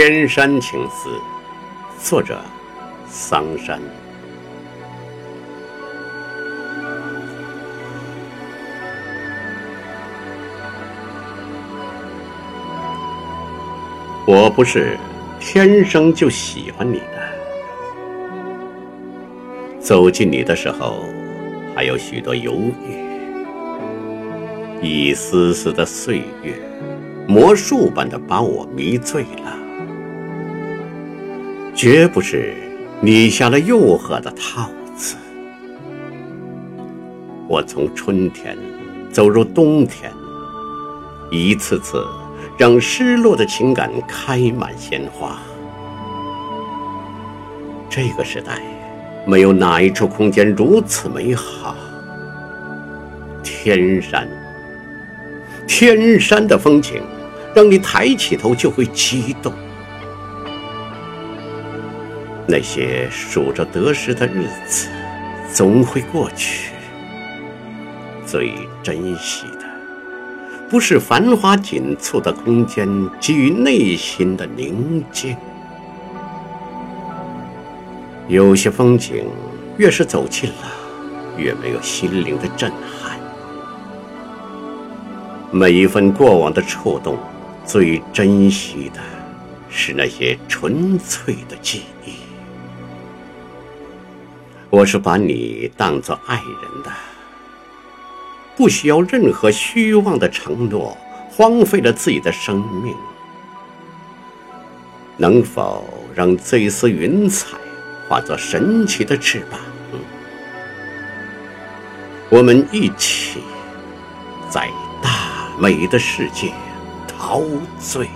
天山情思，作者桑山。我不是天生就喜欢你的，走进你的时候，还有许多犹豫。一丝丝的岁月，魔术般的把我迷醉了。绝不是你下了诱惑的套子。我从春天走入冬天，一次次让失落的情感开满鲜花。这个时代，没有哪一处空间如此美好。天山。天山的风景，让你抬起头就会激动。那些数着得失的日子，总会过去。最珍惜的，不是繁华紧促的空间给予内心的宁静。有些风景，越是走近了，越没有心灵的震撼。每一份过往的触动，最珍惜的是那些纯粹的记忆。我是把你当作爱人的，不需要任何虚妄的承诺，荒废了自己的生命。能否让这一丝云彩化作神奇的翅膀？我们一起在大。美的世界，陶醉。